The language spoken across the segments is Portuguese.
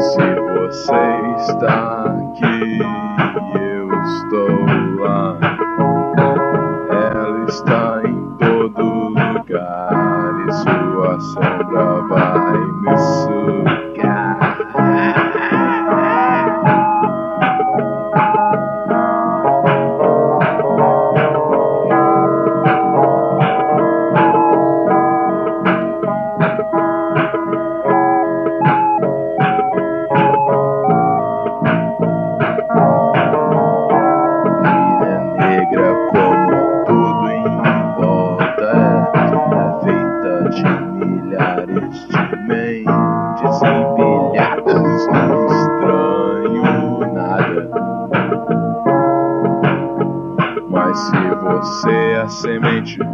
Se você está aqui, eu estou lá. Ela está em todo lugar e sua sombra vai. Mas se você é a semente e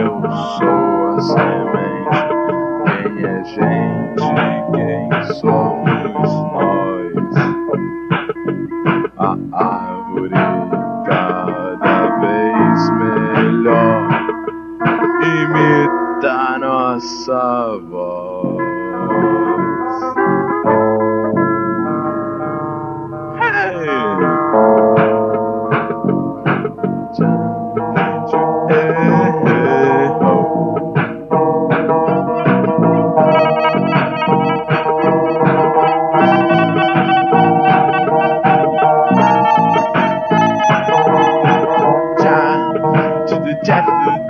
eu sou a semente, quem é gente? Quem somos nós? a árvore cada vez melhor imita nossa voz. death